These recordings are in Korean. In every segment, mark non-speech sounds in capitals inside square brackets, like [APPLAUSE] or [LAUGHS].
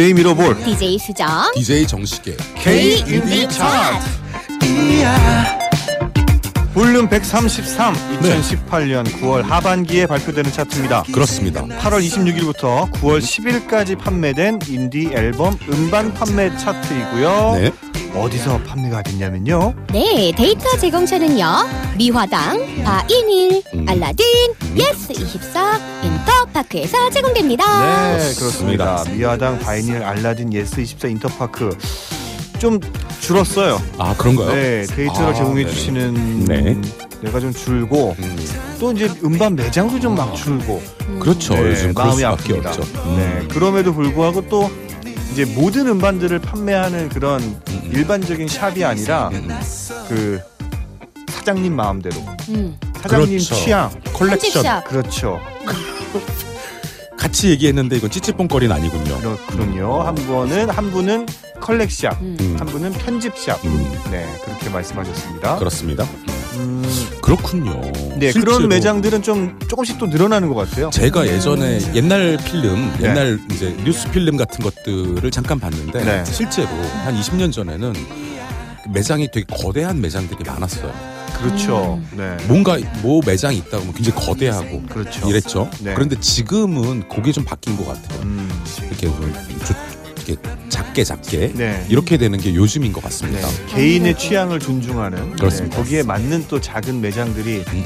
DJ 미러볼 DJ 수정. DJ 정식의 K 인디 차트. 볼륨 133 2018년 9월 하반기에 발표되는 차트입니다. 그렇습니다. 8월 26일부터 9월 10일까지 판매된 인디 앨범 음반 판매 차트이고요. 네. 어디서 판매가 됐냐면요. 네, 데이터 제공처는요. 미화당, 바이닐, 음. 알라딘, 예스24, 인터파크에서 제공됩니다. 네, 그렇습니다. 미화당, 바이닐, 알라딘, 예스24 인터파크 좀 줄었어요. 아 그런가요? 네, 데이터를 아, 제공해 네네. 주시는 네. 데가 좀 줄고 음, 또 이제 음반 매장도 좀막 줄고 그렇죠. 네, 요즘 마음이 수밖에 아픕니다. 없죠. 네, 그럼에도 불구하고 또 이제 모든 음반들을 판매하는 그런 음. 일반적인 샵이 아니라 음, 음. 그 사장님 마음대로 음. 사장님 그렇죠. 취향 컬렉션 편집샵. 그렇죠. [LAUGHS] 같이 얘기했는데 이건 찌찌뽕거리는 아니군요. 그렇군요. 한 분은 한 분은 컬렉샵, 음. 음, 한 분은 편집샵. 음, 네, 그렇게 말씀하셨습니다. 그렇습니다. 음, 그렇군요. 네, 실제로 그런 매장들은 좀 조금씩 또 늘어나는 것 같아요. 제가 예전에 옛날 필름, 네. 옛날 이제 뉴스 필름 같은 것들을 잠깐 봤는데 네. 실제로 한 20년 전에는 매장이 되게 거대한 매장들이 많았어요. 그렇죠. 음. 네, 뭔가 뭐 매장이 있다 보면 굉장히 거대하고 그렇죠. 이랬죠. 네. 그런데 지금은 그게 좀 바뀐 것 같아요. 음, 이렇게 좀 조- 이렇게 작게 작게 네. 이렇게 되는 게 요즘인 것 같습니다. 네, 개인의 취향을 존중하는 그렇습니다. 네, 거기에 맞는 또 작은 매장들이 음,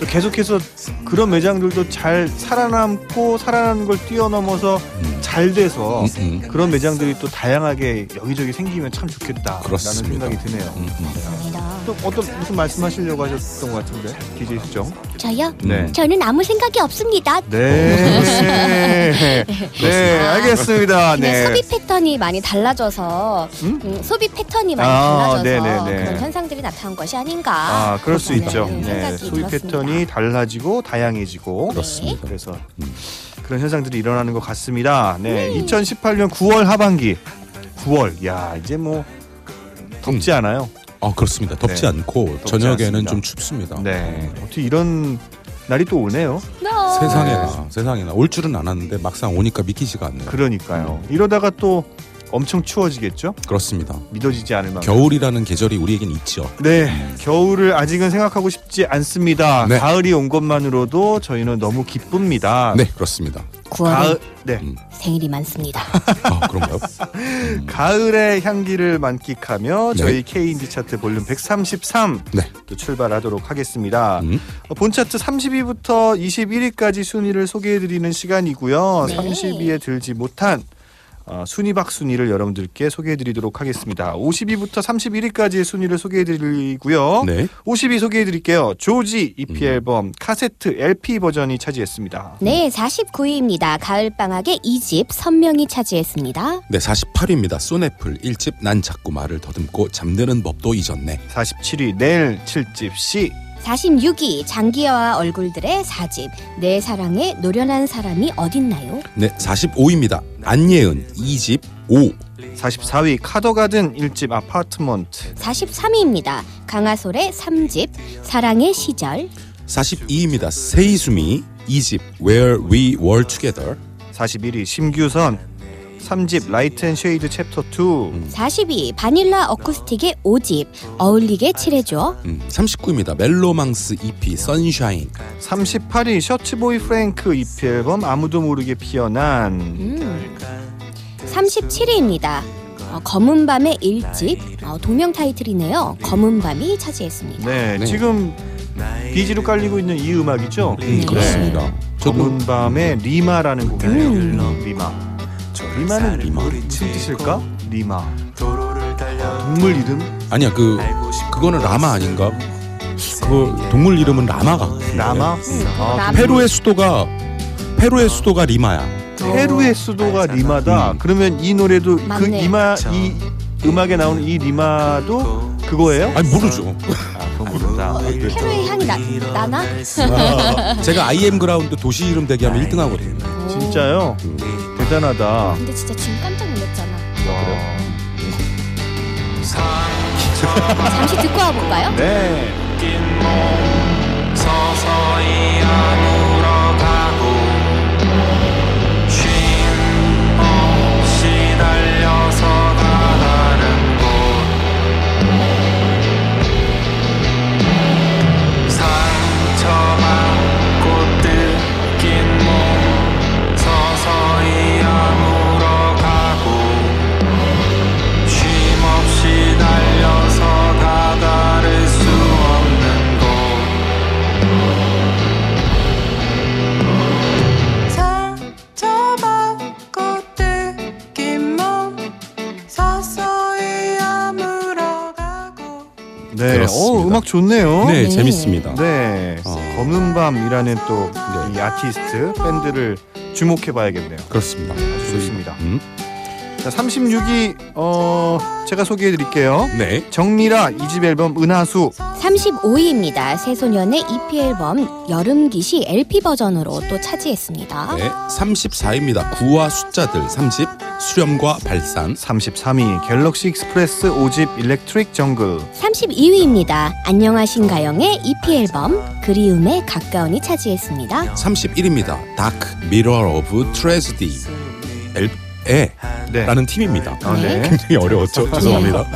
또 계속해서 그런 매장들도 잘 살아남고 살아나는 걸 뛰어넘어서 음, 잘 돼서 음, 음, 그런 매장들이 또 다양하게 여기저기 생기면 참 좋겠다라는 그렇습니다. 생각이 드네요. 음, 음. 감사합니다. 또 어떤 무슨 말씀하시려고 하셨던 것 같은데 DJ 수정. 저요? 네. 저는 아무 생각이 없습니다. 네. [LAUGHS] 네, 알겠습니다. 그냥 네. 소비 패턴이 많이 달라져서 음? 음, 소비 패턴이 많이 아, 달라져서 네네네. 그런 현상들이 나타난 것이 아닌가. 아, 그럴 수 있죠. 생각이 네, 소비 들었습니다. 패턴이 달라지고 다양해지고 그렇습니다. 그래서 음. 그런 현상들이 일어나는 것 같습니다. 네, 음. 2018년 9월 하반기 9월. 야, 이제 뭐 덥지 않아요. 아 그렇습니다. 덥지 네. 않고 덥지 저녁에는 않습니다. 좀 춥습니다. 네. 어떻게 이런 날이 또 오네요. No. 세상에나 세상에나 올 줄은 알았는데 막상 오니까 믿기지가 않네요. 그러니까요. 이러다가 또 엄청 추워지겠죠? 그렇습니다. 믿어지지 않을 만큼. 겨울이라는 계절이 우리에겐 있죠. 네, 겨울을 아직은 생각하고 싶지 않습니다. 네. 가을이 온 것만으로도 저희는 너무 기쁩니다. 네 그렇습니다. 9월에 가을, 네, 음. 생일이 많습니다. [LAUGHS] 아 그런가요? 음. 가을의 향기를 만끽하며 네. 저희 K 인디 차트 볼륨 133 네. 또 출발하도록 하겠습니다. 음. 어, 본 차트 30위부터 21위까지 순위를 소개해드리는 시간이고요. 네. 30위에 들지 못한 어, 순위박 순위를 여러분들께 소개해드리도록 하겠습니다. 50위부터 31위까지의 순위를 소개해드리고요. 네. 50위 소개해드릴게요. 조지 EP 음. 앨범 카세트 LP 버전이 차지했습니다. 네, 49위입니다. 가을방학의 2집 선명이 차지했습니다. 네 48위입니다. 쏘네플 1집 난 자꾸 말을 더듬고 잠드는 법도 잊었네. 47위 넬 7집 C 46위 장기하와 얼굴들의 4집 내 사랑에 노련한 사람이 어딨나요? 네 45위입니다. 안예은 2집 5. 44위 카더가든 1집 아파트먼트 43위입니다. 강하솔의 3집 사랑의 시절 42위입니다. 세이수미 2집 Where We Were Together. 41위 심규선 3집 Light and Shade Chapter 2 40위 바닐라 어쿠스틱의 5집 어울리게 칠해줘 음, 39위입니다. 멜로망스 EP Sunshine. 38위 셔츠보이 프랭크 EP 앨범 아무도 모르게 피어난 음. 37위입니다. 어, 검은 밤의 1집 어, 동명 타이틀이네요. 검은 밤이 차지했습니다. 네, 네. 지금 BG로 깔리고 있는 이 음악이죠 음, 네. 그렇습니다. 저도 검은 밤의 리마라는 곡이에요 음. 리마 리마는 리마. 무슨 뜻일까? 리마 동물 이름? 아니야 그 그거는 라마 아닌가? 그 동물 이름은 라마가. 라마? 아, 라마. 페루의 수도가 페루의 수도가 리마야. 페루의 수도가 리마다. 음. 그러면 이 노래도 그 맞네. 이마 이 음악에 나오는 이 리마도 그거예요? 아니 모르죠. 아, 그건 모른다. 페루의 향이 나, 나나? 제가 IM 그라운드 도시 이름 대기하면 1등 하거든요. 진짜요? 음. 대단하다. 근데 진짜 지금 깜짝 놀랐잖아. 와. [LAUGHS] 잠시 듣고 와볼까요? 네. 서서히 아 음악 좋네요. 네, 네. 재밌습니다. 네. 어. 검은 밤이라는 또이 네. 아티스트 밴드를 주목해 봐야겠네요. 그렇습니다. 아주 좋습니다. 음. 자, 36위 어 제가 소개해 드릴게요. 네. 정미라 2집 앨범 은하수 35위입니다. 새소년의 EP 앨범 여름깃 LP 버전으로 또 차지했습니다. 네. 34입니다. 9와 숫자들 30 수렴과 발산. 33위 갤럭시 익스프레스 5집 Electric Jungle 32위입니다. 안녕하신가영의 EP 앨범 그리움에 가까운이 차지했습니다. 31입니다. Dark Mirror Ov Tragedy 에 네. 라는 팀입니다. 아, 네. [LAUGHS] 굉장히 어려웠죠. 죄송합니다.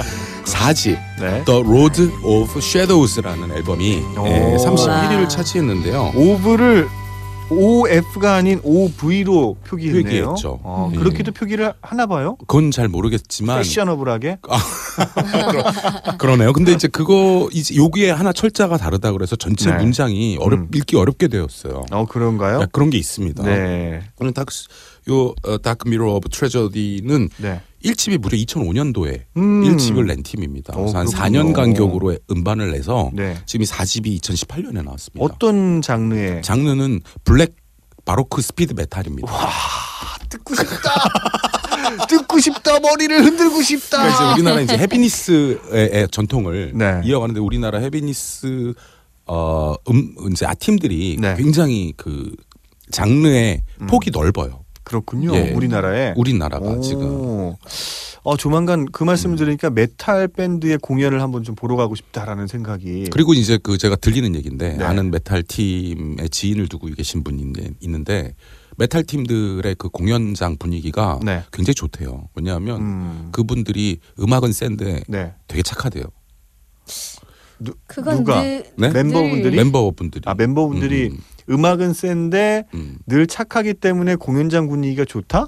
4집 네. The Lord Ov Shadows라는 앨범이 오. 네, 31위를 와. 차지했는데요. Ov를 OF가 아닌 OV로 표기했네요. 표기했죠. 어, 음. 그렇게도 표기를 하나 봐요? 그건 잘 모르겠지만 패셔너블하게. [LAUGHS] 그러네요. 근데 이제 그거 이제 여기에 하나 철자가 다르다 그래서 전체 네. 문장이 어렵 음. 읽기 어렵게 되었어요. 어 그런가요? 야, 그런 게 있습니다. 네. 오늘 다크 요 어, Dark Mirror Ov Tragedy는 네. 1집이 무려 2005년도에 음. 1집을 낸 팀입니다. 오, 그래서 한 그렇군요. 4년 간격으로 음반을 내서 네. 지금 이 4집이 2018년에 나왔습니다. 어떤 장르의 장르는 블랙 바로크 스피드 메탈입니다. 듣고 싶다. [LAUGHS] 듣고 싶다. 머리를 흔들고 싶다. 그러니까 이제 우리나라 이제 heaviness의 전통을 네. 이어가는데 우리나라 heaviness 어, 음, 이제 아팀들이 네. 굉장히 그 장르의 폭이 넓어요. 그렇군요. 예. 우리나라에. 우리나라가 오. 지금 어 조만간 그 말씀을 들으니까 메탈 밴드의 공연을 한번 좀 보러 가고 싶다라는 생각이. 그리고 이제 그 제가 들리는 얘기인데 네. 아는 메탈 팀의 지인을 두고 계신 분이 있는데, 있는데 메탈 팀들의 그 공연장 분위기가 네. 굉장히 좋대요. 왜냐하면 음. 그분들이 음악은 센데 네. 되게 착하대요. 누, 그건 누가 늘 네? 멤버분들이 멤버분들이 아 멤버분들이 음, 음, 악은 센데 음. 늘 착하기 때문에 공연장 분위기가 좋다?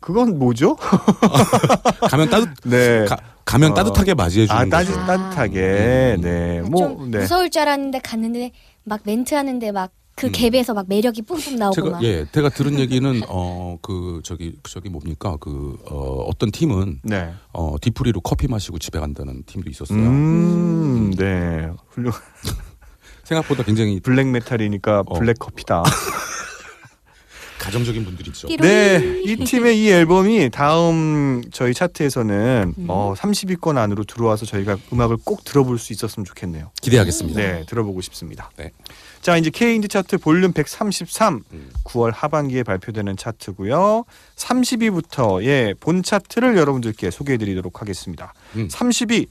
그건 뭐죠? [LAUGHS] 가면 따뜻 [LAUGHS] 네. 가, 가면 어. 따뜻하게 맞이해 주는 아 따뜻 거죠. 따뜻하게 음. 네. 뭐좀 네. 무서울 줄 알았는데 갔는데 막 멘트 하는데 막그 음. 갭에서 막 매력이 뿜뿜 나오고 제가 막 예, 제가 [LAUGHS] 들은 얘기는 어 그 저기 저기 뭡니까 그 어, 어떤 팀은 네. 어 뒤풀이로 커피 마시고 집에 간다는 팀도 있었어요. 음, 네. 훌륭 생각보다 굉장히 블랙 메탈이니까 어. 블랙 커피다. [LAUGHS] 가정적인 분들이죠. 네, 이 팀의 이 앨범이 다음 저희 차트에서는 음. 어, 30위권 안으로 들어와서 저희가 음악을 꼭 들어볼 수 있었으면 좋겠네요. 기대하겠습니다. 네, 들어보고 싶습니다. 네. 자, 이제 K인디 차트 볼륨 133 음. 9월 하반기에 발표되는 차트고요. 30위부터 의 본 차트를 여러분들께 소개해 드리도록 하겠습니다. 음. 30위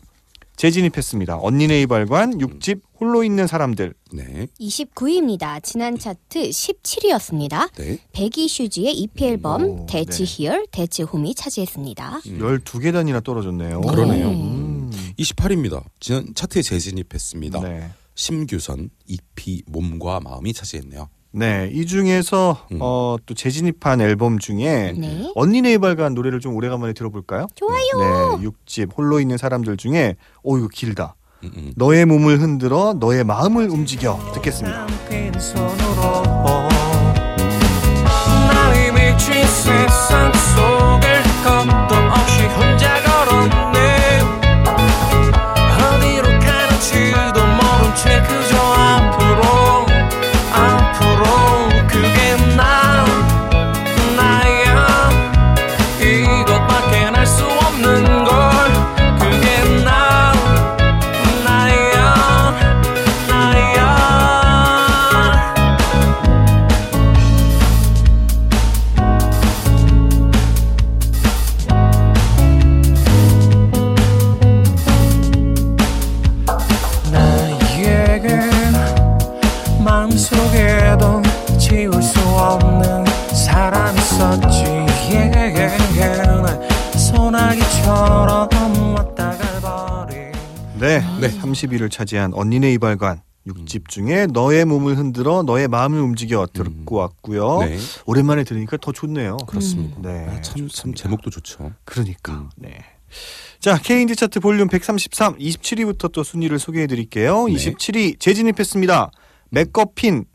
재진입했습니다. 언니네 이발관 6집 홀로 있는 사람들. 네. 29위입니다. 지난 차트 17위였습니다. 네. 백이 슈즈의 EP 앨범 오, That's 네. Here That's Home이 차지했습니다. 음. 12계단이나 떨어졌네요. 그러네요. 음. 28위입니다. 지난 차트에 재진입했습니다. 네. 심규선 EP 몸과 마음이 차지했네요. 네, 이 중에서 음. 어, 또 재진입한 앨범 중에 네. 언니네 이발관 노래를 좀 오래간만에 들어볼까요? 좋아요. 네, 6집 홀로 있는 사람들 중에 오 이거 길다. 너의 몸을 흔들어 너의 마음을 움직여 듣겠습니다. 네, 네. 30위를 차지한 언니네 이발관 6집 중에 너의 몸을 흔들어 너의 마음을 움직여 듣고 왔고요. 네. 오랜만에 들으니까 더 좋네요. 그렇습니다. 네, 아, 참, 참 좋습니다. 제목도 좋죠. 그러니까. 음. 네. 자, K인디 차트 볼륨 133 27위부터 또 순위를 소개해 드릴게요. 네. 27위 재진입했습니다. 맥거핀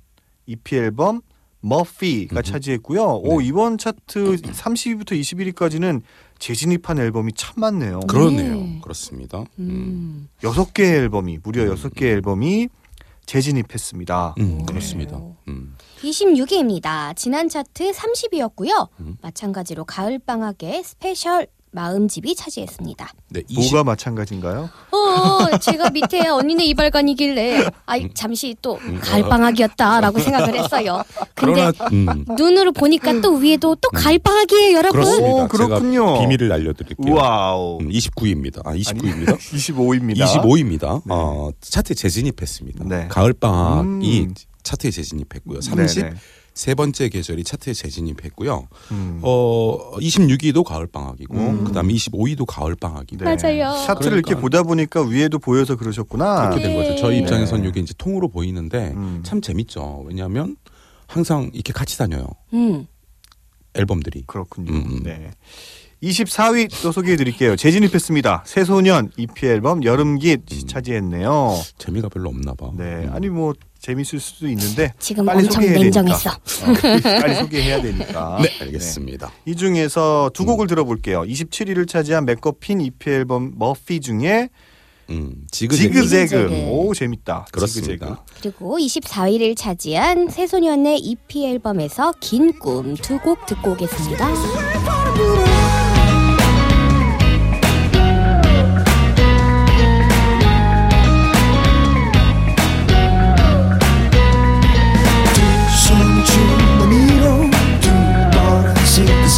EP 앨범 머피가 차지했고요. 오 이번 차트 30위부터 21위까지는 재진입한 앨범이 참 많네요. 그러네요. 네. 그렇습니다. 음. 음. 여섯 개 앨범이 무려 여섯 개 앨범이 재진입했습니다. 음, 그렇습니다. 음. 26위입니다. 지난 차트 30위였고요. 음. 마찬가지로 가을 방학의 스페셜 마음집이 차지했습니다. 네, 20, 뭐가 마찬가지인가요? 어, 제가 밑에 언니네 이발관이길래 아 음. 잠시 또 가을 방학이었다라고 생각을 했어요. 근데 그러나 음, 눈으로 보니까 또 위에도 또 가을 방학이에요, 여러분. 그렇습니다. 오, 그렇군요. 제가 비밀을 알려드릴게요. 와우. 음, 29위입니다. 아, 29위입니다. 25위입니다. 25위입니다. 네. 어, 차트에 재진입했습니다. 네. 가을 방학이 음. 차트에 재진입했고요. 네네. 33 번째 계절이 차트에 재진입했고요. 음. 어, 26위도 가을 방학이고 음. 그다음에 25위도 가을 방학이고 네. 맞아요. 차트를 이렇게 그러니까. 보다 보니까 위에도 보여서 그러셨구나. 그렇게 된 거죠. 저희 네. 입장에선 이게 이제 통으로 보이는데 음. 참 재밌죠. 왜냐하면 항상 이렇게 같이 다녀요. 음. 앨범들이. 그렇군요. 음, 음. 네. 24위 또 소개해 드릴게요. 재진입했습니다. 새소년 EP 앨범 여름깃 음. 차지했네요. 재미가 별로 없나 봐. 네. 음. 아니 뭐 재밌을 수도 있는데 지금 빨리 엄청 소개해야 냉정했어. 되니까. 어, 빨리 소개해야 되니까. [LAUGHS] 네, 알겠습니다. 이 중에서 두 곡을 들어볼게요. 27위를 차지한 맥거핀 EP 앨범 머피 중에 음, 지그재그. 지그재그. 지그재그. 오 재밌다. 그렇습니다. 지그재그. 그리고 24위를 차지한 새소년의 EP 앨범에서 긴 꿈 두 곡 듣고 오겠습니다.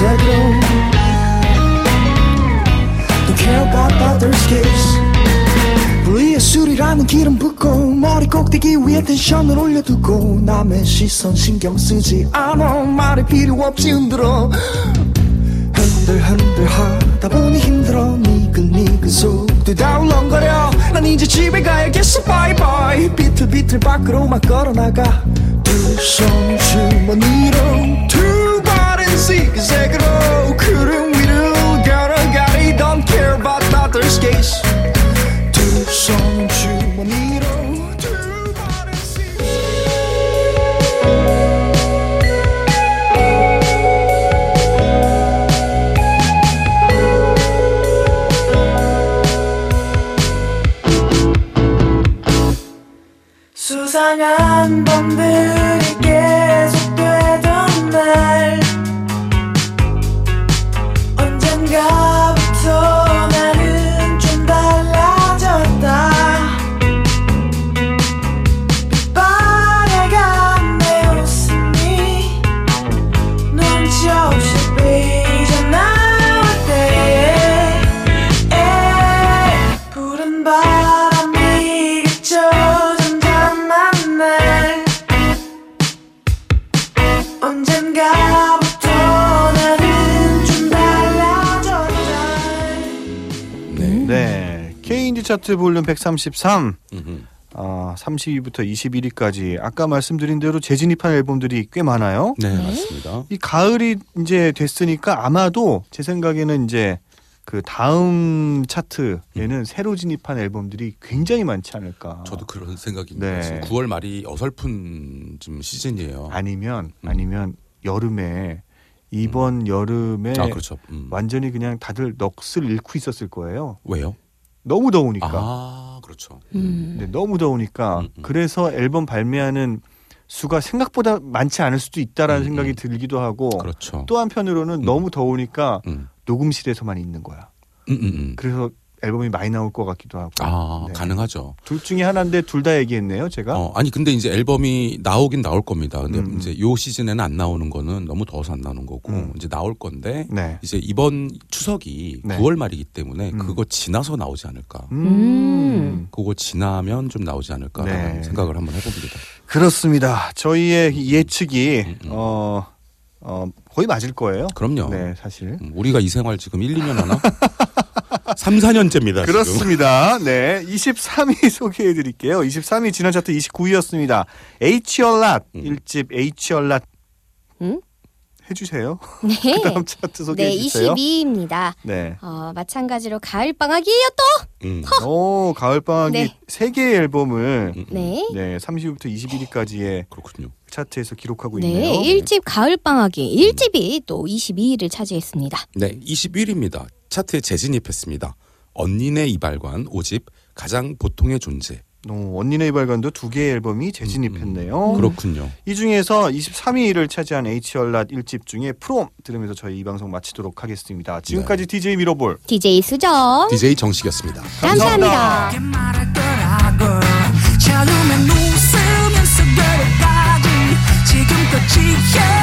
지그재그로 Don't care about others' case 불의의 술이라는 기름 붓고 머리 꼭대기 위에 텐션을 올려두고 남의 시선 신경 쓰지 않아. 말이 필요 없이 흔들어. 흔들흔들 하다 보니 힘들어. 니글니글 속도 다 울렁거려. 난 이제 집에 가야겠어. 바이바이 비틀비틀 밖으로만 걸어나가. 두 손 주머니로 두발 은 지그재그로 구름 위를 걸어가리 Don't care about others case 두손 주머니로 두 발은 지그재그로 수상한 밤들 차트 볼륨 133. 음흠. 아, 30위부터 21위까지 아까 말씀드린 대로 재진입한 앨범들이 꽤 많아요. 네, 네. 맞습니다. 이 가을이 이제 됐으니까 아마도 제 생각에는 이제 그 다음 차트에는 새로 진입한 앨범들이 굉장히 많지 않을까. 저도 그런 생각입니다. 네. 지금 9월 말이 어설픈 좀 시즌이에요. 아니면 음. 아니면 여름에 이번 여름에 아, 그렇죠. 음. 완전히 그냥 다들 넋을 잃고 있었을 거예요. 왜요? 너무 더우니까. 아, 그렇죠. 음. 네, 너무 더우니까 음, 음. 그래서 앨범 발매하는 수가 생각보다 많지 않을 수도 있다라는 음, 생각이 음. 들기도 하고 그렇죠. 또 한편으로는 음. 너무 더우니까 음. 녹음실에서만 있는 거야. 음, 음, 음. 그래서 앨범이 많이 나올 것 같기도 하고. 아, 네. 가능하죠. 둘 중에 하나인데 둘 다 얘기했네요, 제가. 어, 아니 근데 이제 앨범이 나오긴 나올 겁니다. 근데 음. 이제 요 시즌에는 안 나오는 거는 너무 더워서 안 나오는 거고 음. 이제 나올 건데 네. 이제 이번 추석이 네. 9월 말이기 때문에 음. 그거 지나서 나오지 않을까. 음. 그거 지나면 좀 나오지 않을까라는 네. 생각을 한번 해봅니다. 그렇습니다. 저희의 이 예측이 음, 음. 어, 어 거의 맞을 거예요. 그럼요. 네, 사실. 음, 우리가 이 생활 지금 1, 2년 하나? [LAUGHS] 3, 4년째입니다. 지금. 그렇습니다. 네. 23위 [LAUGHS] 소개해 드릴게요. 23위 지난 차트 29위였습니다. H열랏 음. 일 1집 H열랏 응? 해주세요. [LAUGHS] 네. 그다음 차트 소개해 네, 주세요. 22위입니다. 네. 어, 마찬가지로 가을 방학이에요 또. 음. 오 가을 방학이 네. 세 개의 앨범을 음, 음. 네. 네 30위부터 21위까지의 그렇군요. 차트에서 기록하고 네, 있네요. 1집 가을 방학이 1집이 또 22위를 차지했습니다. 네, 21위입니다. 차트에 재진입했습니다. 언니네 이발관 5집 가장 보통의 존재. 어, 언니네 이발관도 두 개의 앨범이 재진입했네요. 그렇군요. 이 중에서 23위를 차지한 H연랏 1집 중에 프롬 들으면서 저희 이 방송 마치도록 하겠습니다. 지금까지 DJ 미러볼 DJ 수정. DJ 정식이었습니다. 감사합니다. 거라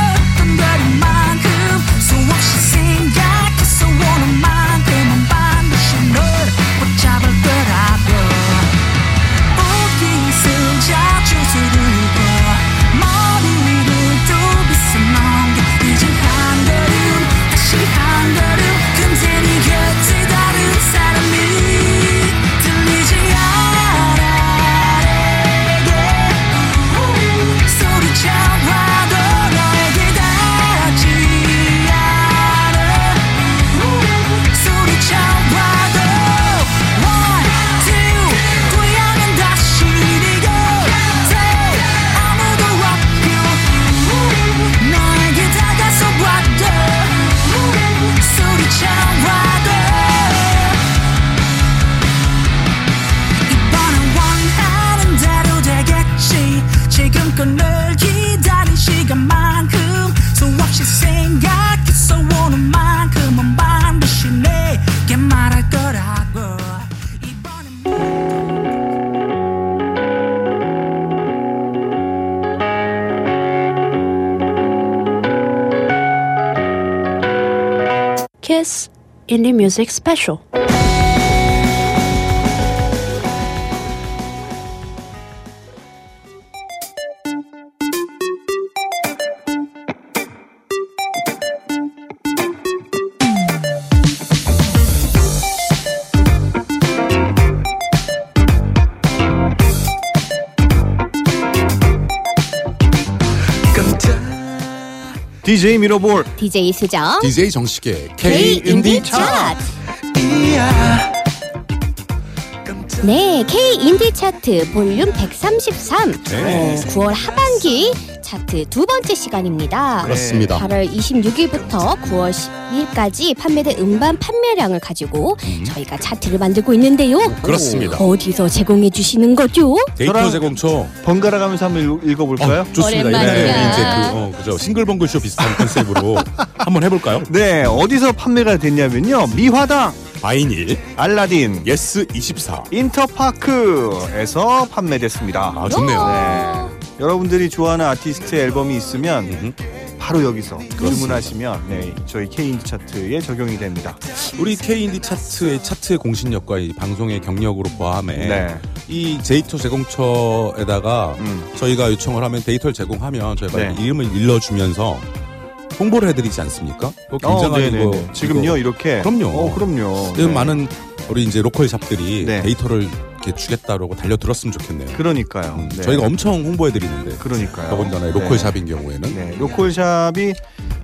Music Special. DJ 미러볼 DJ 수정. DJ 정식의 K 인디 차트. 네, K 인디 차트 볼륨 133. 네. 어, 9월 하반기 차트 두 번째 시간입니다. 그렇습니다. 8월 26일부터 9월 10일까지 판매된 음반 판매량을 가지고 저희가 차트를 만들고 있는데요. 그렇습니다. 어디서 제공해 주시는 거죠? 데이터 저랑- 제공처 번갈아 가면서 한번 읽- 읽어볼까요? 어, 좋습니다. 오랜만이야. 이제 그 어, 그죠 싱글벙글 쇼 비슷한 컨셉으로 한번 해볼까요? 네 어디서 판매가 됐냐면요 미화당, 바이닐 알라딘, 예스 24. 인터파크에서 판매됐습니다. 아 좋네요. 네. 여러분들이 좋아하는 아티스트의 앨범이 있으면. 바로 여기서 주문하시면 네, 저희 K인디 차트에 적용이 됩니다. 우리 K 인디 차트의 차트의 공신력과 이 방송의 경력으로 포함해 네. 이 데이터 제공처에다가 음. 저희가 요청을 하면 데이터를 제공하면 저희가 네. 이름을 일러주면서 홍보를 해드리지 않습니까? 어, 굉장한 네네네. 이거 지금요 이거 이렇게 그럼요. 어, 그럼요. 지금 네. 많은 우리 이제 로컬 샵들이 네. 데이터를 이렇게 주겠다라고 달려들었으면 좋겠네요. 그러니까요. 음, 네. 저희가 엄청 홍보해드리는데 그러니까요. 더군다나 로컬 네. 샵인 경우에는 네, 로컬 샵이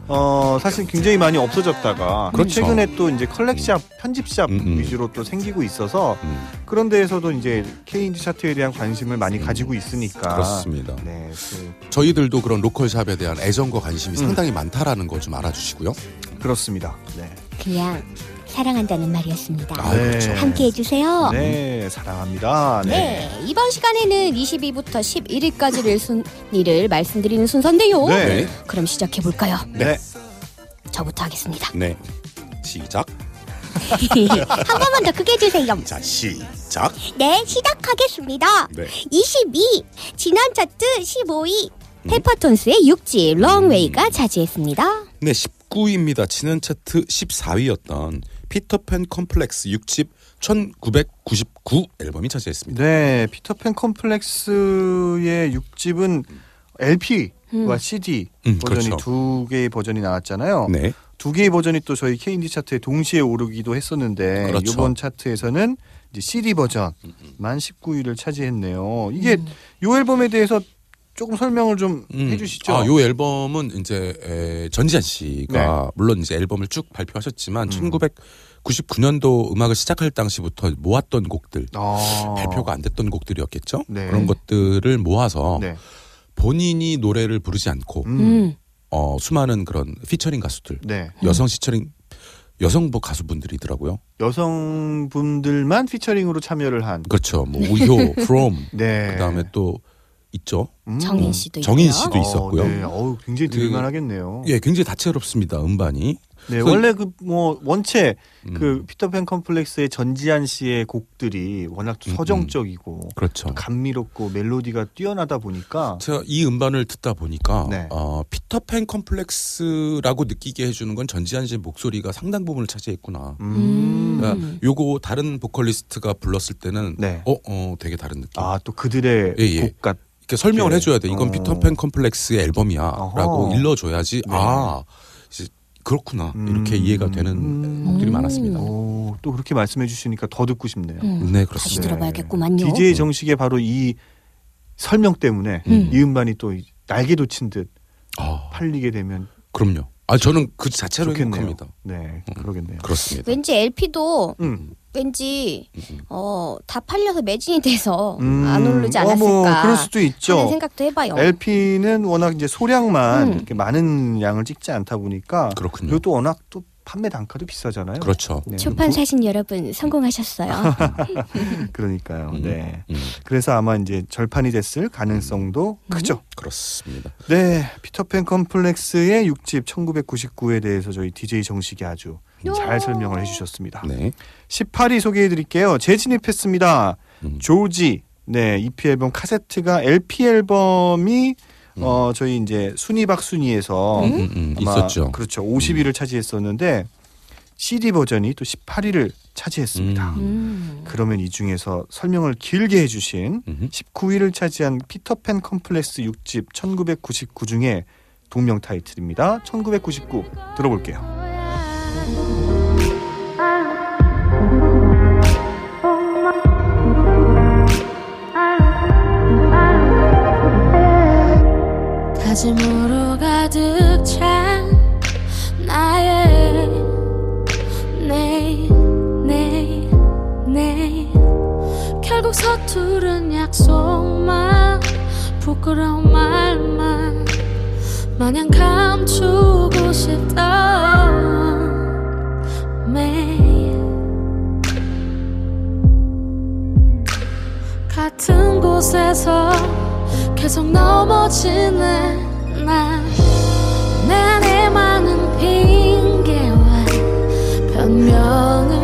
어 사실 굉장히 많이 없어졌다가 그렇죠. 최근에 또 이제 select shop, 편집샵 음, 음. 위주로 또 생기고 있어서 음, 그런 데에서도 이제 K인디 차트에 대한 관심을 많이 가지고 있으니까 그렇습니다. 네, 그, 저희들도 그런 로컬 샵에 대한 애정과 관심이 음. 상당히 많다라는 거좀 알아주시고요. 그렇습니다. 네. 그냥 사랑한다는 말이었습니다. 아, 그렇죠. 함께 해주세요. 네, 사랑합니다. 네. 네, 이번 시간에는 22부터 11위까지를 순위를 말씀드리는 순서인데요. 네. 네. 그럼 시작해 볼까요? 네. 저부터 하겠습니다. 네. 시작. [LAUGHS] 한 번만 더 크게 해주세요. 자, 시작. 네, 시작하겠습니다. 네. 22 지난 차트 15위 음. 페퍼톤스의 6집 Long Way가 차지했습니다. 네, 19 위입니다. 지난 차트 14위였던 피터팬 컴플렉스 6집 1999 앨범이 차지했습니다. 네, 피터팬 컴플렉스의 6집은 LP와 CD 음, 버전이 그렇죠. 두 개의 버전이 나왔잖아요. 네. 두 개의 버전이 또 저희 K인디 차트에 동시에 오르기도 했었는데 그렇죠. 이번 차트에서는 이제 CD 버전만 19위를 차지했네요. 이게 음. 이 앨범에 대해서 조금 설명을 좀 음. 해주시죠. 아, 요 앨범은 이제 에, 전지현 씨가 물론 이제 앨범을 쭉 발표하셨지만 네. 음. 1999년도 음악을 시작할 당시부터 모았던 곡들 아. 발표가 안 됐던 곡들이었겠죠. 네. 그런 것들을 모아서 네. 본인이 노래를 부르지 않고 음. 음. 어, 수많은 그런 피처링 가수들, 네. 여성 피처링 여성부 가수분들이더라고요. 여성분들만 피처링으로 참여를 한. 그렇죠. 뭐 우효, [LAUGHS] from 네. 그다음에 또 있죠. 음. 정인 씨도 정인 있고요. 씨도 있었고요. 어, 네. 어우, 굉장히 그- 들을만하겠네요. 예, 굉장히 다채롭습니다. 음반이. 네, 그- 원래 그 뭐 원체 음, 그 피터팬 컴플렉스의 전지한 씨의 곡들이 워낙 또 음, 서정적이고 그렇죠. 또 감미롭고 멜로디가 뛰어나다 보니까 제가 이 음반을 듣다 보니까 네. 어, 피터팬 컴플렉스라고 느끼게 해주는 건 전지현 씨의 목소리가 상당 부분을 차지했구나. 음. 그러니까 요거 다른 보컬리스트가 불렀을 때는 네. 어, 어 되게 다른 느낌. 아, 또 그들의 예, 예. 곡 같. 이렇게 설명을 네. 해줘야 돼. 이건 어. 피터팬 컴플렉스의 앨범이야라고 어허. 일러줘야지. 네. 아 이제 그렇구나 이렇게 음. 이해가 되는 음. 곡들이 많았습니다. 오, 또 그렇게 말씀해 주시니까 더 듣고 싶네요. 음. 네 다시 그렇습니다. 들어봐야겠구만요. DJ 정식의 바로 이 설명 때문에 음. 이 음반이 또 날개 돋친 듯 아 팔리게 되면 그럼요. 아 저는 그 자체로 좋겠네요. 행복합니다. 네, 그러겠네요. 그렇습니다. 왠지 LP도 음. 왠지 음, 음. 어, 다 팔려서 매진이 돼서 음. 안 오르지 어, 않았을까 뭐 그럴 수도 있죠. 하는 생각도 해봐요. LP는 워낙 이제 소량만 음. 이렇게 많은 양을 찍지 않다 보니까 그렇군요. 그리고 또 워낙 또 판매 단가도 비싸잖아요. 그렇죠. 네. 초판 사신 여러분 성공하셨어요. [LAUGHS] 그러니까요. 음, 네. 음, 그래서 아마 이제 절판이 됐을 가능성도 음. 크죠. 그렇습니다. 네, 피터팬 컴플렉스의 6집 1999에 대해서 저희 DJ 정식이 아주 잘 설명을 해주셨습니다. 네. 18위 소개해드릴게요. 재진입했습니다. 음. 조지. 네, EP 앨범 카세트가 LP 앨범이 어 저희 이제 순위 박 순위에서 음, 음, 아마 있었죠. 그렇죠. 50위를 차지했었는데 CD 버전이 또 18위를 차지했습니다. 음. 음. 그러면 이 중에서 설명을 길게 해주신 음. 19위를 차지한 피터팬 컴플렉스 6집 1999 중에 동명 타이틀입니다. 1999 들어볼게요. 다짐으로 가득 찬 나의 내일 내일 내일 결국 서투른 약속만 부끄러운 말만 마냥 감추고 싶던 매일. 같은 곳에서 계속 넘어지는 안에 많은 핑계와 변명을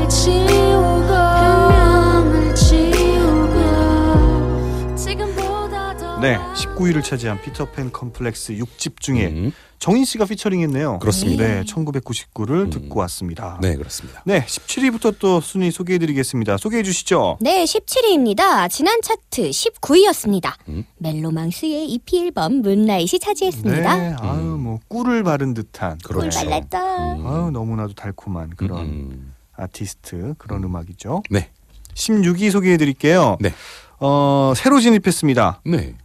네, 19위를 차지한 피터팬 컴플렉스 6집 중에 음. 정인 씨가 피처링했네요. 그렇습니다. 네, 1999를 음. 듣고 왔습니다. 네 그렇습니다. 네, 17위부터 또 순위 소개해드리겠습니다. 소개해 주시죠. 네, 17위입니다. 지난 차트 19위였습니다. 음. 멜로망스의 EP 앨범 문라잇이 차지했습니다. 네, 아유 뭐 꿀을 바른 듯한. 그렇죠. 꿀 발랐다. 음. 아유 너무나도 달콤한 그런 음. 아티스트 그런 음. 악이죠 네. 16위 소개해 드릴게요. 네. 어 새로 진입했습니다. 네.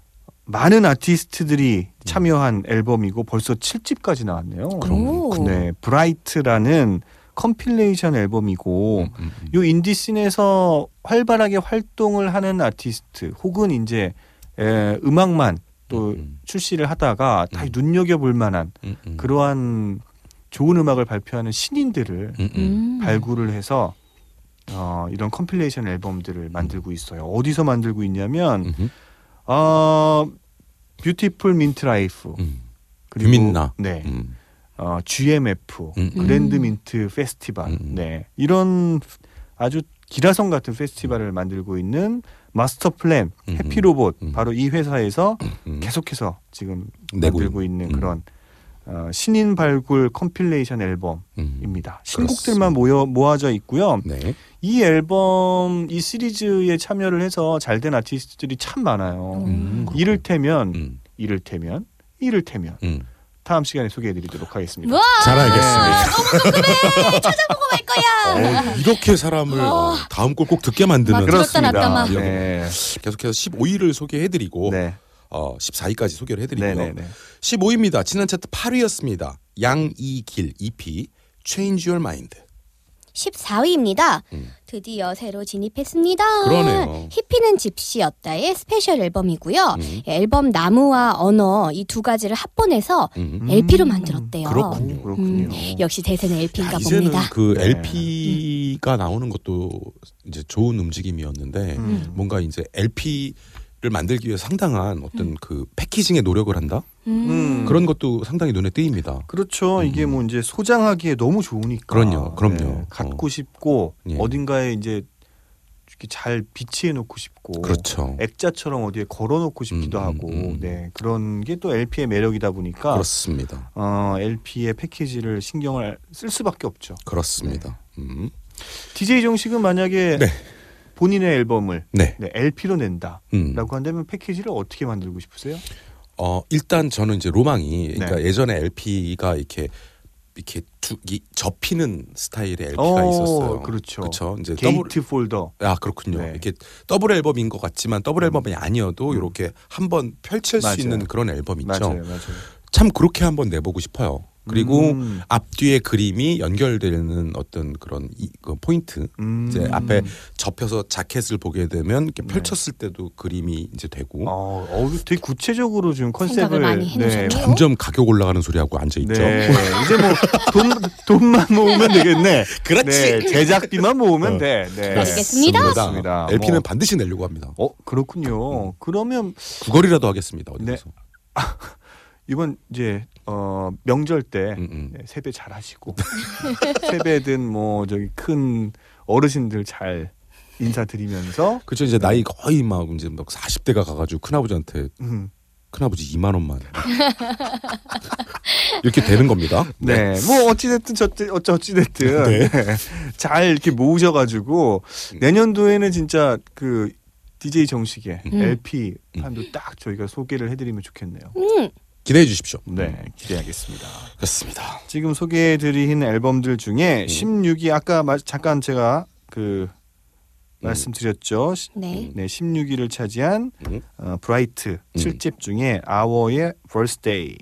많은 아티스트들이 참여한 앨범이고 벌써 7집까지 나왔네요. 오. 네, Bright라는 compilation 앨범이고 음, 음, 음. 요 인디 씬에서 활발하게 활동을 하는 아티스트 혹은 이제 에, 음악만 또 음, 출시를 하다가 다 음. 눈여겨 볼 만한 음, 음. 그러한 좋은 음악을 발표하는 신인들을 음, 음. 음. 발굴을 해서 어, 이런 compilation 앨범들을 만들고 있어요. 어디서 만들고 있냐면 음, 어, 뷰티풀 민트 라이프 음. 그리고 뷰민라. 네, 음. 어, GMF 음, 음. 그랜드 민트 페스티벌 음, 음. 네 이런 아주 기라성 같은 페스티벌을 만들고 있는 마스터 플랜 음, 해피로봇 음. 바로 이 회사에서 음. 계속해서 지금 내고 만들고 있- 있는 음. 그런 어, 신인 발굴 compilation 앨범입니다. 음. 신곡들만 모여 모아져 있고요. 네. 이 앨범 이 시리즈에 참여를 해서 잘 된 아티스트들이 참 많아요. 음, 그렇군요. 이를테면 음. 이를테면 이를테면 음. 다음 시간에 소개해드리도록 하겠습니다. 와, 잘 알겠습니다. 너무 궁금해. 찾아보고 갈 거야. 어, 이렇게 사람을 어. 다음 걸 꼭 듣게 만드는 막. 네. 계속해서 15위를 소개해드리고 네. 어, 14위까지 소개를 해드리고요. 네네네. 15위입니다. 지난 차트 8위였습니다. 양이길 EP Change Your Mind. 14위입니다. 음. 드디어 새로 진입했습니다. 그러네요. 히피는 집시였다의 스페셜 앨범이고요. 음. 앨범 나무와 언어 이 두 가지를 합본해서 음. LP로 만들었대요. 그렇군요. 그렇군요. 역시 대세는 LP인가 야, 이제는 봅니다. 그 네. LP가 나오는 것도 이제 좋은 움직임이었는데 음. 뭔가 이제 LP를 만들기 위해 상당한 어떤 그 packaging에 노력을 한다 음. 그런 것도 상당히 눈에 띄입니다. 그렇죠. 이게 뭐 이제 소장하기에 너무 좋으니까. 음. 그럼요, 그럼요. 네, 갖고 어. 싶고 예. 어딘가에 이제 이렇게 잘 비치해 놓고 싶고. 그렇죠. 액자처럼 어디에 걸어 놓고 싶기도 음, 음, 하고, 음. 네 그런 게 또 LP의 매력이다 보니까 그렇습니다. 어, LP의 패키지를 신경을 쓸 수밖에 없죠. 그렇습니다. 음. DJ 정식은 만약에 네. 본인의 앨범을 네. 네, LP로 낸다라고 음. 한다면 패키지를 어떻게 만들고 싶으세요? 어 일단 저는 이제 로망이 그러니까 네. 예전에 LP가 이렇게 이렇게 두, 이, 접히는 스타일의 LP가 어, 있었어요. 그렇죠. 그렇죠. 이제 double gatefold. 아 그렇군요. 네. 이렇게 더블 앨범인 것 같지만 더블 앨범이 아니어도 음. 이렇게 한번 펼칠 맞아요. 수 있는 그런 앨범 있죠. 맞아요, 맞아요. 참 그렇게 한번 내보고 싶어요. 그리고 음. 앞뒤의 그림이 연결되는 어떤 그런 이, 그 포인트. 음. 이제 앞에 접혀서 자켓을 보게 되면 이렇게 펼쳤을 때도 그림이 이제 되고 네. 어, 어, 되게 구체적으로 지금 컨셉을 해놓으셨네요. 점점 가격 올라가는 소리하고 앉아 있죠. 네. 이제 뭐 돈, 돈만 모으면 되겠네. [LAUGHS] 그렇지. 네, 제작비만 모으면 어. 돼. 네. 알겠습니다. 그렇습니다. LP는 뭐, 반드시 내려고 합니다. 어 그렇군요. 그러면 구걸이라도 하겠습니다. 네. 어디서. [LAUGHS] 이번 이제 어 명절 때 음, 음. 네, 세배 잘 하시고 [LAUGHS] 세배든 뭐 저기 큰 어르신들 잘 인사드리면서 그렇죠. 이제 나이 거의 막 이제 막 40대가 가가지고 큰아버지한테 음, 큰아버지 2만 원만 이렇게 되는 겁니다. 네. 뭐 어찌됐든 저 어찌 어찌됐든 네. 네. 잘 이렇게 모으셔가지고 음. 내년도에는 진짜 그 DJ 정식의 음. LP 판도 딱 저희가 소개를 해드리면 좋겠네요. 음, 기대해 주십시오. 네, 기대하겠습니다. 그렇습니다. 지금 소개해 드린 앨범들 중에 음. 16위 아까 마- 잠깐 제가 그 음. 말씀드렸죠. 시- 네. 네, 16위를 차지한 음. 어, 브라이트 음. 7집 중에 아워의 Birthday.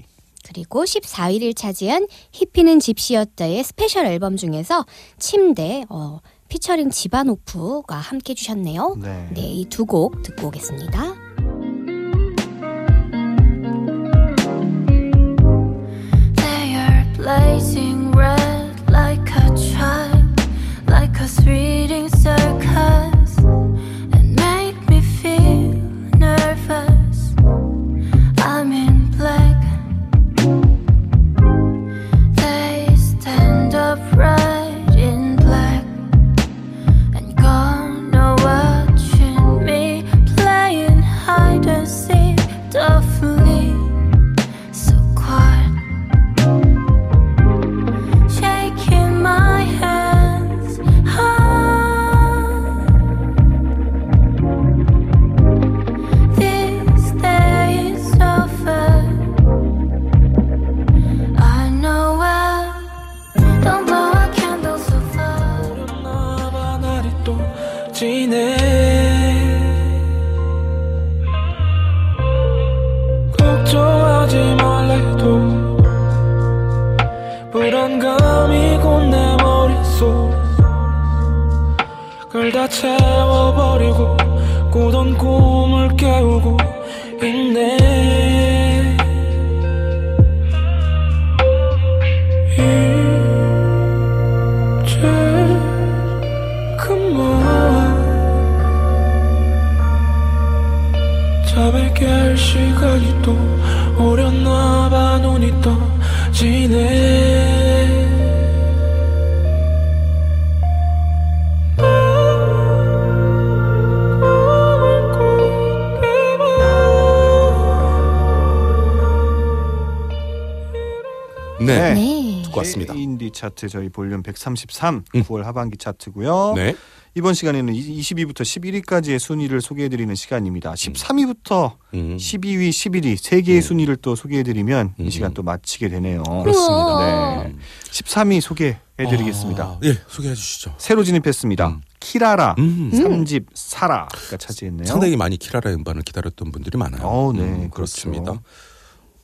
그리고 14위를 차지한 히피는 집시였다의 스페셜 앨범 중에서 침대 어, 피처링 지바노프가 함께 주셨네요. 네. 네, 이 두 곡 듣고 오겠습니다. Blazing red like a child, like a thrilling 네. 네. 듣고 왔습니다. 인디 차트 저희 볼륨 133 음. 9월 하반기 차트고요. 네. 이번 시간에는 20위부터 11위까지의 순위를 소개해드리는 시간입니다. 13위부터 음. 12위, 11위 세 개의 음. 순위를 또 소개해드리면 음. 이 시간 또 마치게 되네요. 그렇습니다. 네. 13위 소개해드리겠습니다. 아, 예, 소개해 주시죠. 새로 진입했습니다. 음. 키라라 음. 음. 3집 사라가 차지했네요. 상당히 많이 키라라 음반을 기다렸던 분들이 많아요. 어, 네, 음, 그렇죠. 그렇습니다.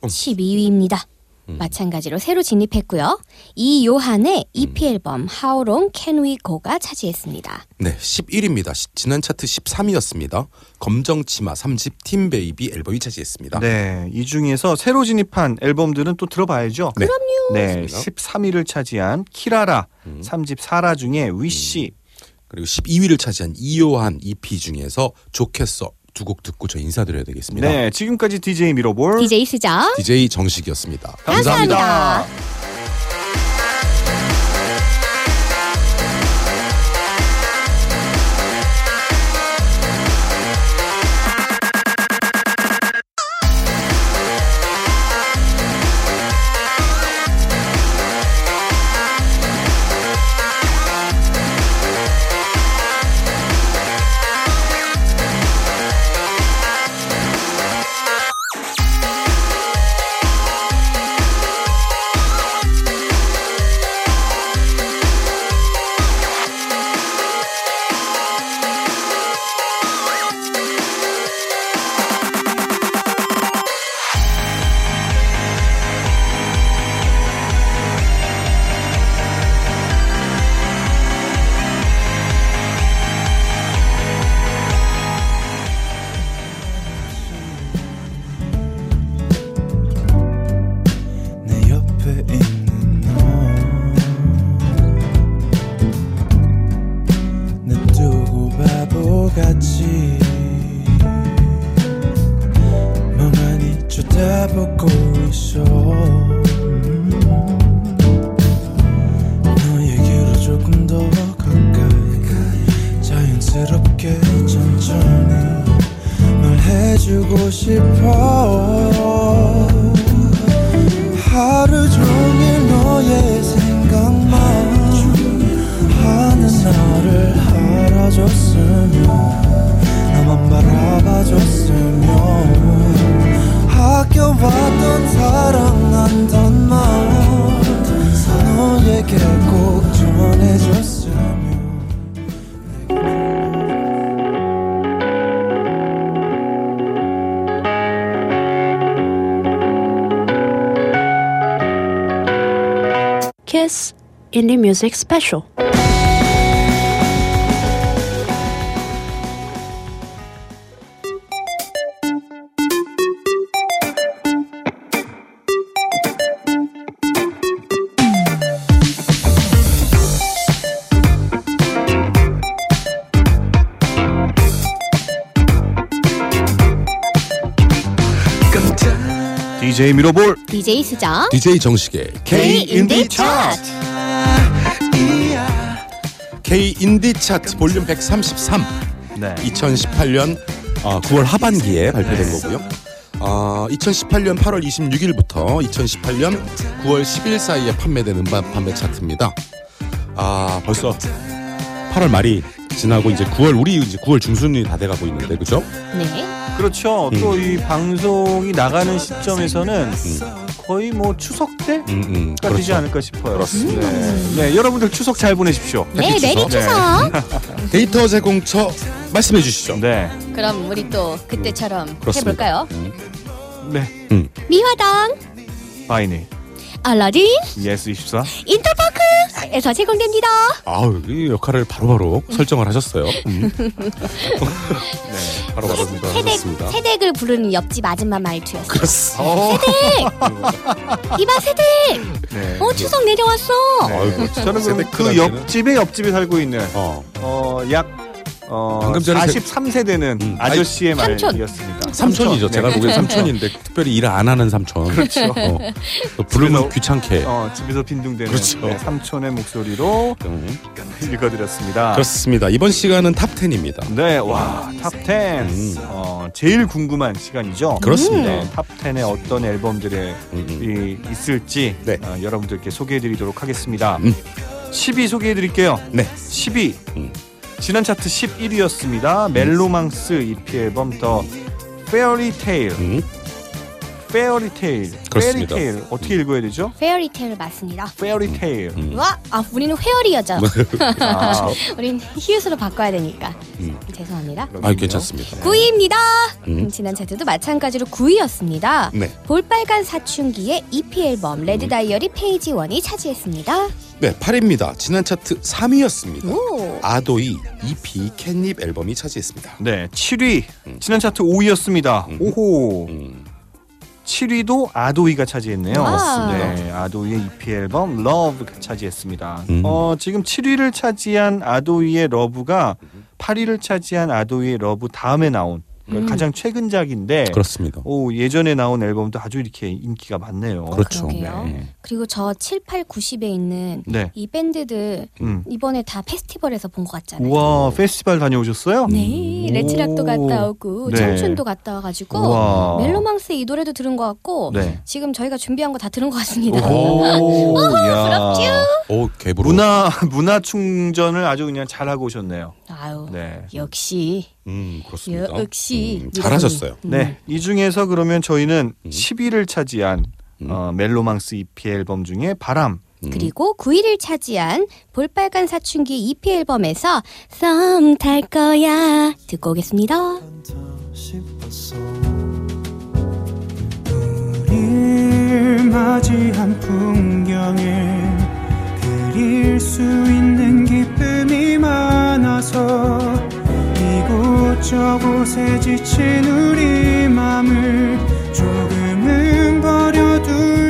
12위입니다. 음. 마찬가지로 새로 진입했고요. 이요한의 EP 앨범 How Long Can We Go가 차지했습니다. 네, 11위입니다. 지난 차트 13위였습니다. 검정 치마 3집 Team Baby 앨범이 차지했습니다. 네, 이 중에서 새로 진입한 앨범들은 또 들어봐야죠. 네. 네, 그렇습니다. 13위를 차지한 키라라 음. 3집 사라 중에 Wish 그리고 12위를 차지한 이요한 EP 중에서 좋겠어 두 곡 듣고 저 인사드려야 되겠습니다. 네, 지금까지 DJ 미러볼 DJ 수정. DJ 정식이었습니다. 감사합니다. 감사합니다. Kiss Indie Music Special. DJ 미러볼 DJ 수정. DJ 정식의 K 인디 차트. K 인디 차트 볼륨 133 네. 2018년 9월 하반기에 발표된 거고요. 어, 2018년 8월 26일부터 2018년 9월 10일 사이에 판매된 음반 판매 차트입니다. 아 벌써 8월 말이 지나고 이제 9월 우리 이제 9월 중순이 다 돼가고 있는데 그죠? 네. 그렇죠. 음. 또이 방송이 나가는 시점에서는 거의 뭐 추석 때가 음, 음, 그렇죠. 않을까 싶어요. 그렇습니다. 네. 네, 여러분들 추석 잘 보내십시오. 네, Merry 추석. 추석. 데이터 제공처 말씀해 주시죠. 네. 그럼 우리 또 그때처럼 그렇습니다. 해볼까요? 네. 미화당, 바이닐. 알라딘, 예스 24. 인터파크에서 제공됩니다. 아우 이 역할을 바로바로 설정을 하셨어요. 음. [LAUGHS] 네, 바로바로 세댁, 설정하셨습니다. 세댁을 부르는 옆집 아줌마 말투였어. 그렇습니다. 어. 이봐 세댁, 네. 어 추석 내려왔어. 네. 아이고, 저는 그럼 세대 그 옆집에 옆집에 살고 있는 어. 어, 약 어, 방금 전에 43세 되는 음. 아저씨의 삼촌. 말이었습니다. 삼촌이죠. 네. 제가 보기엔 삼촌인데 특별히 일을 안 하는 삼촌. 그렇죠. 어, 또 부르면 집에서- 귀찮게. 어, 집에서 빈둥대는 그렇죠. 네, 삼촌의 목소리로 음. 읽어드렸습니다. 그렇습니다. 이번 시간은 탑 10입니다. 네, 와, 탑10. 음. 어, 제일 궁금한 시간이죠. 그렇습니다. 네, 탑10에 어떤 앨범들이 음, 음. 이, 있을지 네. 어, 여러분들께 소개해드리도록 하겠습니다. 음. 10위 소개해드릴게요. 네. 10위. 음. 지난 차트 11위였습니다. 멜로망스 EP 앨범 The Tale. 음. Fairy Tale. 그렇습니다. Fairy Tale 어떻게 읽어야 되죠? Fairy Tale 맞습니다. Fairy Tale. 음. 와, 아 우리는 회어리어죠. [LAUGHS] 아, [LAUGHS] 우린 히읗으로 바꿔야 되니까. 음. 죄송합니다. 아, 괜찮습니다. 9위입니다. 음. 지난 차트도 마찬가지로 9위였습니다. 네. 볼빨간 사춘기의 EP 앨범 Red Diary Page 1이 차지했습니다. 네, 8위입니다. 지난 차트 3위였습니다. 오. 아도이 EP Catnip 앨범이 차지했습니다. 네, 7위. 음. 지난 차트 5위였습니다. 음. 오호. 음, 7위도 아도이가 차지했네요. 와. 네, 아도이의 EP 앨범 Love 차지했습니다. 음. 어, 지금 7위를 차지한 아도이의 Love가 8위를 차지한 아도이의 Love 다음에 나온 그러니까 음. 가장 최근작인데 그렇습니다. 오, 예전에 나온 앨범도 아주 이렇게 인기가 많네요. 그렇죠. 네. 그리고 저 7, 8, 9위에 있는 네. 이 밴드들 음. 이번에 다 페스티벌에서 본 것 같잖아요. 우와, 페스티벌 다녀오셨어요? 네, 오. 레츠락도 갔다 오고 네. 청춘도 갔다 와가지고 우와. 멜로망스 이 노래도 들은 것 같고 네. 지금 저희가 준비한 거 다 들은 것 같습니다. [LAUGHS] 오, 야. 오, 개부로. 문화 문화 충전을 아주 그냥 잘 하고 오셨네요. 아유, 네. 역시 음, 그렇습니다. 역시 음, 잘하셨어요. 음. 네, 이 중에서 그러면 저희는 음. 10위를 차지한 음. 어, 멜로망스 EP 앨범 중에 바람. 음. 그리고 9위를 차지한 볼빨간 사춘기 EP 앨범에서 썸 탈 거야 듣고 오겠습니다. 우릴 맞이한 풍경에 그릴 수 있는 기쁨이 많아서 이곳저곳에 지친 우리 맘을 조금은 버려둘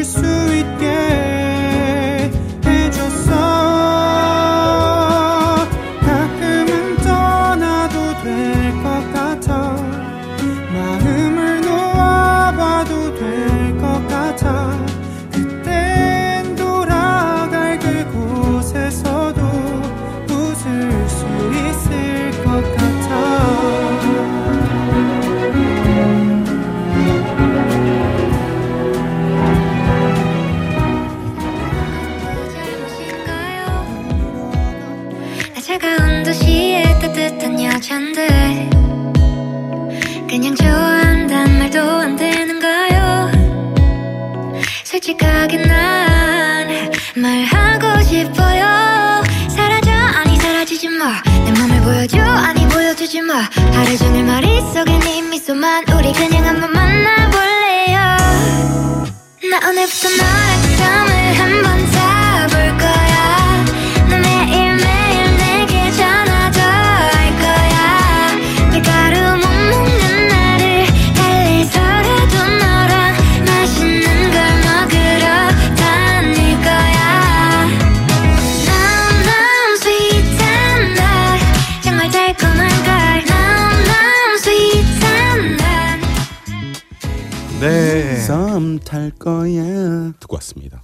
왔습니다.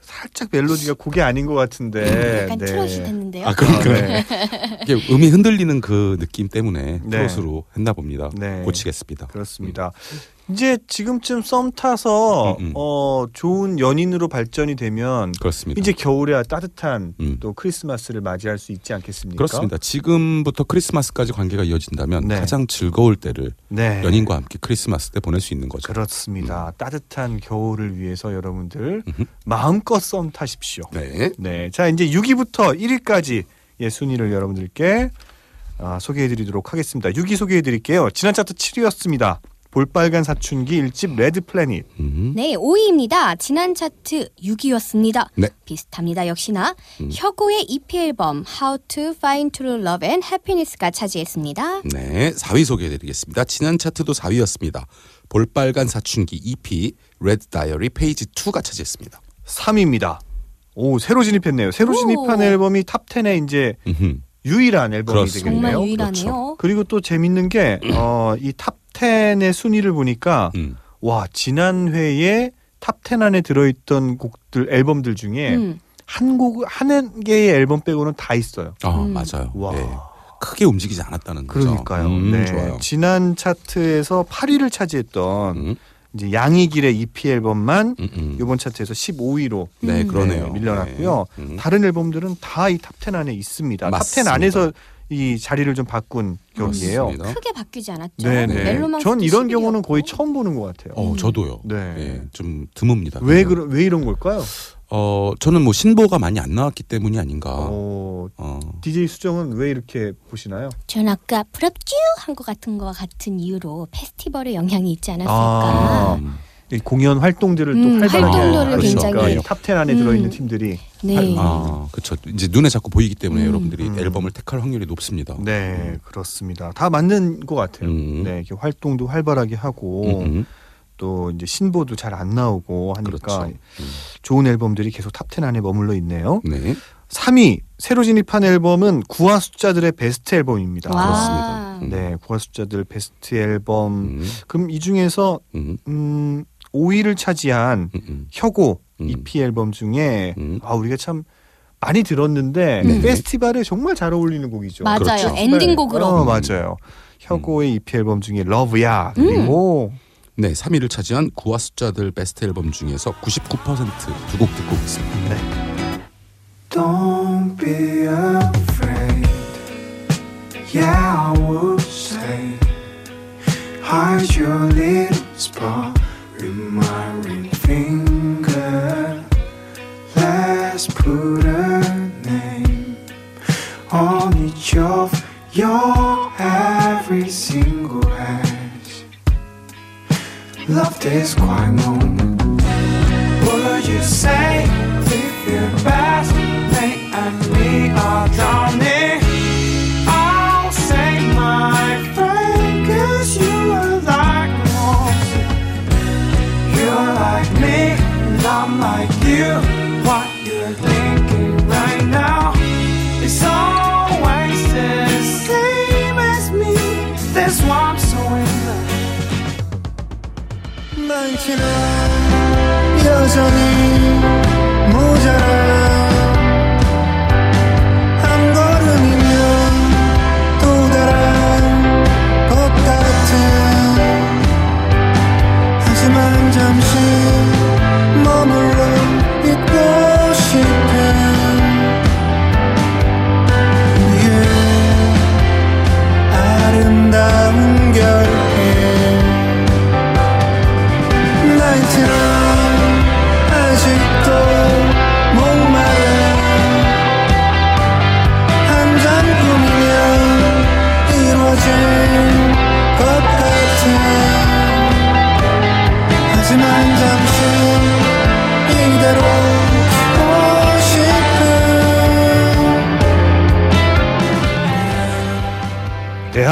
살짝 멜로디가 곡이 아닌 것 같은데. 약간 트롯이 됐는데요. 아, 그러니까요. 네. [LAUGHS] 이게 음이 흔들리는 그 느낌 때문에 네. 트롯으로 했나 봅니다. 네. 고치겠습니다. 그렇습니다. 이제 지금쯤 썸 타서 음, 음. 어, 좋은 연인으로 발전이 되면 그렇습니다. 이제 겨울에 따뜻한 음. 또 크리스마스를 맞이할 수 있지 않겠습니까? 그렇습니다. 지금부터 크리스마스까지 관계가 이어진다면 네. 가장 즐거울 때를 네. 연인과 함께 크리스마스 때 보낼 수 있는 거죠. 그렇습니다. 따뜻한 겨울을 위해서 여러분들 음흠. 마음껏 썸 타십시오. 네. 네. 자, 이제 6위부터 1위까지 예, 순위를 여러분들께 아, 소개해 드리도록 하겠습니다. 6위 소개해 드릴게요. 지난 차트 7위였습니다. 볼빨간 사춘기 1집 Red Planet. 음. 네, 5위입니다. 지난 차트 6위였습니다. 네. 비슷합니다. 역시나 음. 혁오의 EP 앨범 How to Find True Love and Happiness가 차지했습니다. 네, 4위 소개해드리겠습니다. 지난 차트도 4위였습니다. 볼빨간 사춘기 EP Red Diary Page 2가 차지했습니다. 3위입니다. 오, 새로 진입했네요. 새로 오. 진입한 앨범이 탑 10에 이제 음흠. 유일한 앨범이 그렇습니다. 되겠네요. 정말 유일하네요. 그렇죠. 그리고 또 재밌는 게 어, 이탑 10의 순위를 보니까 음. 와, 지난 회에 탑 10 안에 들어있던 곡들 앨범들 중에 음. 한 곡, 한 개의 앨범 빼고는 다 있어요. 아, 음. 맞아요. 와. 네. 크게 움직이지 않았다는 거죠. 그러니까요. 음, 네. 좋아요. 지난 차트에서 8위를 차지했던 음, 이제 양희길의 EP 앨범만 음, 음. 이번 차트에서 15위로 네, 음. 그러네요. 밀려났고요. 네. 음. 다른 앨범들은 다 이 탑10 안에 있습니다. 탑10 맞습니다. 안에서 이 자리를 좀 바꾼. 그렇습니다. 크게 바뀌지 않았죠. 네네. 멜로망스 전 이런 11이었고. 경우는 거의 처음 보는 것 같아요. 어, 저도요. 네. 예, 좀 드뭅니다. 왜. 그런 왜 이런 걸까요? 어, 저는 뭐 신보가 많이 안 나왔기 때문이 아닌가. 어, 어. DJ 수정은 왜 이렇게 보시나요? 전 아까 부럽쥬 한것 같은 거와 같은 이유로 페스티벌의 영향이 있지 않았을까. 아. 음, 이 공연 활동들을 음, 또 활발하게 활동도를 하니까 굉장히- 이 탑10 안에 들어있는 음. 팀들이 네. 아, 그렇죠. 이제 눈에 자꾸 보이기 때문에 음. 여러분들이 음. 앨범을 택할 확률이 높습니다. 네 그렇습니다. 다 맞는 것 같아요. 음. 네 이렇게 활동도 활발하게 하고 음, 음. 또 이제 신보도 잘 안 나오고 하니까 그렇죠. 음. 좋은 앨범들이 계속 탑10 안에 머물러 있네요. 네. 3위 새로 진입한 앨범은 9와 숫자들의 베스트 앨범입니다. 와. 그렇습니다. 음. 네 9와 숫자들 베스트 앨범. 음, 그럼 이 중에서 음, 음, 5위를 차지한 음, 음. 혁오 음. EP 앨범 중에 음. 아 우리가 참 많이 들었는데 네. 페스티벌에 정말 잘 어울리는 곡이죠. 맞아요. 그렇죠. 엔딩곡으로. 어, 맞아요. 혁오의 EP 앨범 중에 Love Ya 그리고 네, 3위를 차지한 구화 숫자들 베스트 앨범 중에서 99%두 곡 듣고 있습니다. Don't be afraid. Yeah, I would say, hide your little spot with my ring finger. Let's put a name on each of your every single edge. Love is quiet moment. Would you say if your best mate and me are drowning? I'll say my friend, cause you are like wolves. You're like me, and I'm like you. What 여전히 모자라. 한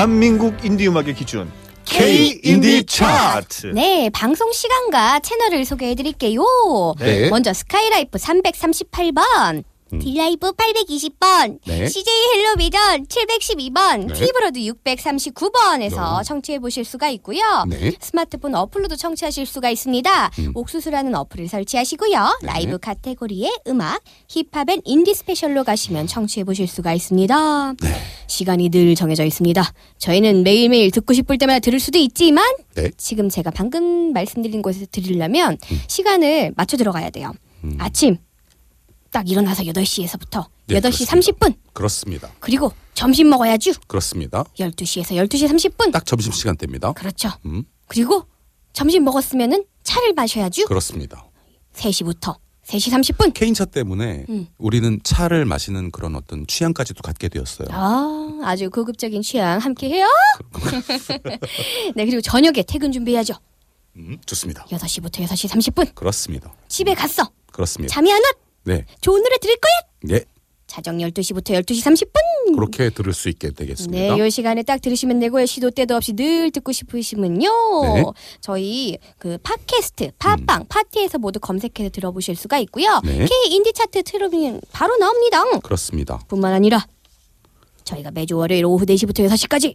대한민국 인디 음악의 기준 K 인디 차트. 네, 방송 시간과 채널을 소개해 드릴게요. 네. 먼저 스카이라이프 338번, 딜라이브 820번, 네. CJ 헬로비전 712번, 네. 티브로드 639번에서 네. 청취해 보실 수가 있고요. 네. 스마트폰 어플로도 청취하실 수가 있습니다. 음. 옥수수라는 어플을 설치하시고요. 네. 라이브 카테고리에 음악, 힙합 and 인디 special로 가시면 청취해 보실 수가 있습니다. 네. 시간이 늘 정해져 있습니다. 저희는 매일매일 듣고 싶을 때마다 들을 수도 있지만 네. 지금 제가 방금 말씀드린 곳에서 들으려면 시간을 맞춰 들어가야 돼요. 음. 아침 딱 일어나서 8시에서부터 네, 8시 그렇습니다. 30분 그렇습니다. 그리고 점심 먹어야죠. 그렇습니다. 12시에서 12시 30분. 딱 점심 시간대입니다. 그렇죠. 음, 그리고 점심 먹었으면은 차를 마셔야죠. 그렇습니다. 3시부터 3시 30분. 케인차 때문에 음. 우리는 차를 마시는 그런 어떤 취향까지도 갖게 되었어요. 아, 아주 고급적인 취향 함께 해요. [LAUGHS] 네, 그리고 저녁에 퇴근 준비해야죠. 음, 좋습니다. 6시부터 6시 30분. 그렇습니다. 집에 갔어. 그렇습니다. 잠이 안 와. 네, 좋은 노래 들을 거야. 네, 자정 12시부터 12시 30분. 그렇게 들을 수 있게 되겠습니다. 네, 요 시간에 딱 들으시면 되고요. 시도 때도 없이 늘 듣고 싶으시면요. 네. 저희 그 팟캐스트, 팟빵, 파티에서 모두 검색해서 들어보실 수가 있고요. 네. K 인디 차트 틀어보면 바로 나옵니다. 그렇습니다. 뿐만 아니라 저희가 매주 월요일 오후 4시부터 6시까지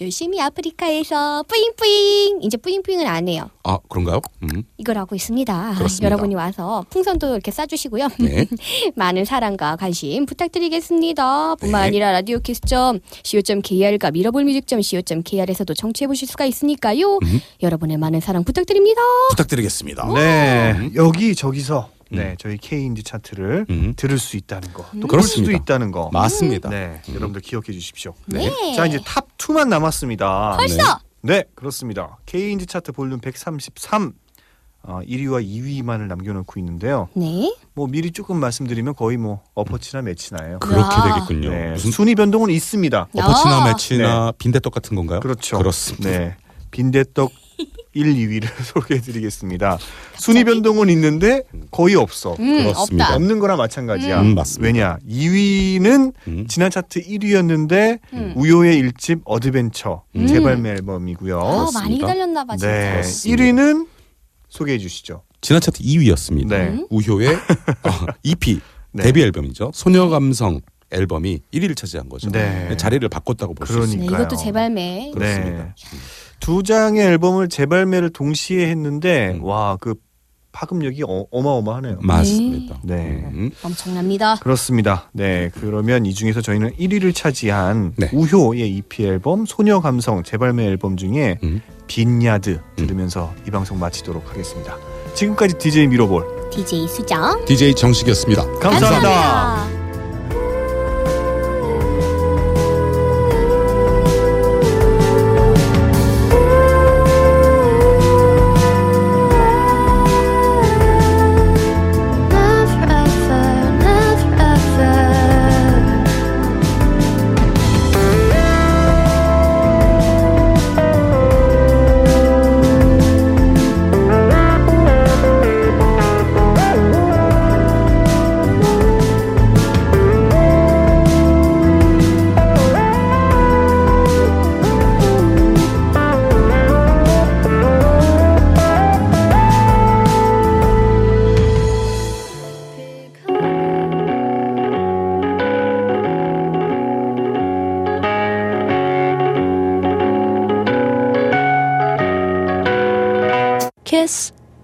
열심히 아프리카에서 뿌잉뿌잉 이제 뿌잉뿌잉은 안 해요. 아, 그런가요? 음, 이걸 하고 있습니다. 그렇습니다. 여러분이 와서 풍선도 이렇게 쏴주시고요. 네. [LAUGHS] 많은 사랑과 관심 부탁드리겠습니다. 뿐만 네. 아니라 라디오 키스.co.kr과 미러볼 뮤직.co.kr에서도 청취해 보실 수가 있으니까요. 음. 여러분의 많은 사랑 부탁드립니다. 부탁드리겠습니다. 네 여기 저기서 네, 저희 K인디 차트를 음. 들을 수 있다는 거, 또볼 그렇습니다. 수도 있다는 거. 맞습니다. 네, 음. 여러분들 기억해 주십시오. 네. 자, 이제 탑 2만 남았습니다. 벌써 네, 그렇습니다. K인디 차트 볼륨 133 어, 1위와 2위만을 남겨놓고 있는데요. 네. 뭐 미리 조금 말씀드리면 거의 뭐 엎어치나 메치나예요. 그렇게 야. 되겠군요. 네, 무슨 순위 변동은 있습니다. 엎어치나 야. 메치나 빈대떡 같은 건가요? 그렇죠. 그렇습니다. 네, 빈대떡 1, 2위를 [LAUGHS] 소개해드리겠습니다. 순위 변동은 있는데 거의 없어. 음, 그렇습니다. 없다. 없는 거랑 마찬가지야. 음, 맞습니다. 왜냐? 2위는 음. 지난 차트 1위였는데 음. 우효의 1집 Adventure 음. 재발매 앨범이고요. 어, 많이. 기다렸나 봐 진짜. 네, 그렇습니다. 1위는 소개해 주시죠. 지난 차트 2위였습니다. 네. 우효의 어, EP [LAUGHS] 네. 데뷔 앨범이죠. 소녀 감성 앨범이 1위를 차지한 거죠. 네. 자리를 바꿨다고 볼 수. 있습니다. 네, 이것도 재발매. 그렇습니다. 네. 두 장의 앨범을 재발매를 동시에 했는데 음. 와그 파급력이 어, 어마어마하네요. 맞습니다. 네. 음. 엄청납니다. 그렇습니다. 네, 그러면 이 중에서 저희는 1위를 차지한 네. 우효의 EP 앨범 소녀 감성 재발매 앨범 중에 음. 빈야드 들으면서 이 방송 마치도록 하겠습니다. 지금까지 DJ 미로볼 DJ 수정. DJ 정식이었습니다. 감사합니다. Never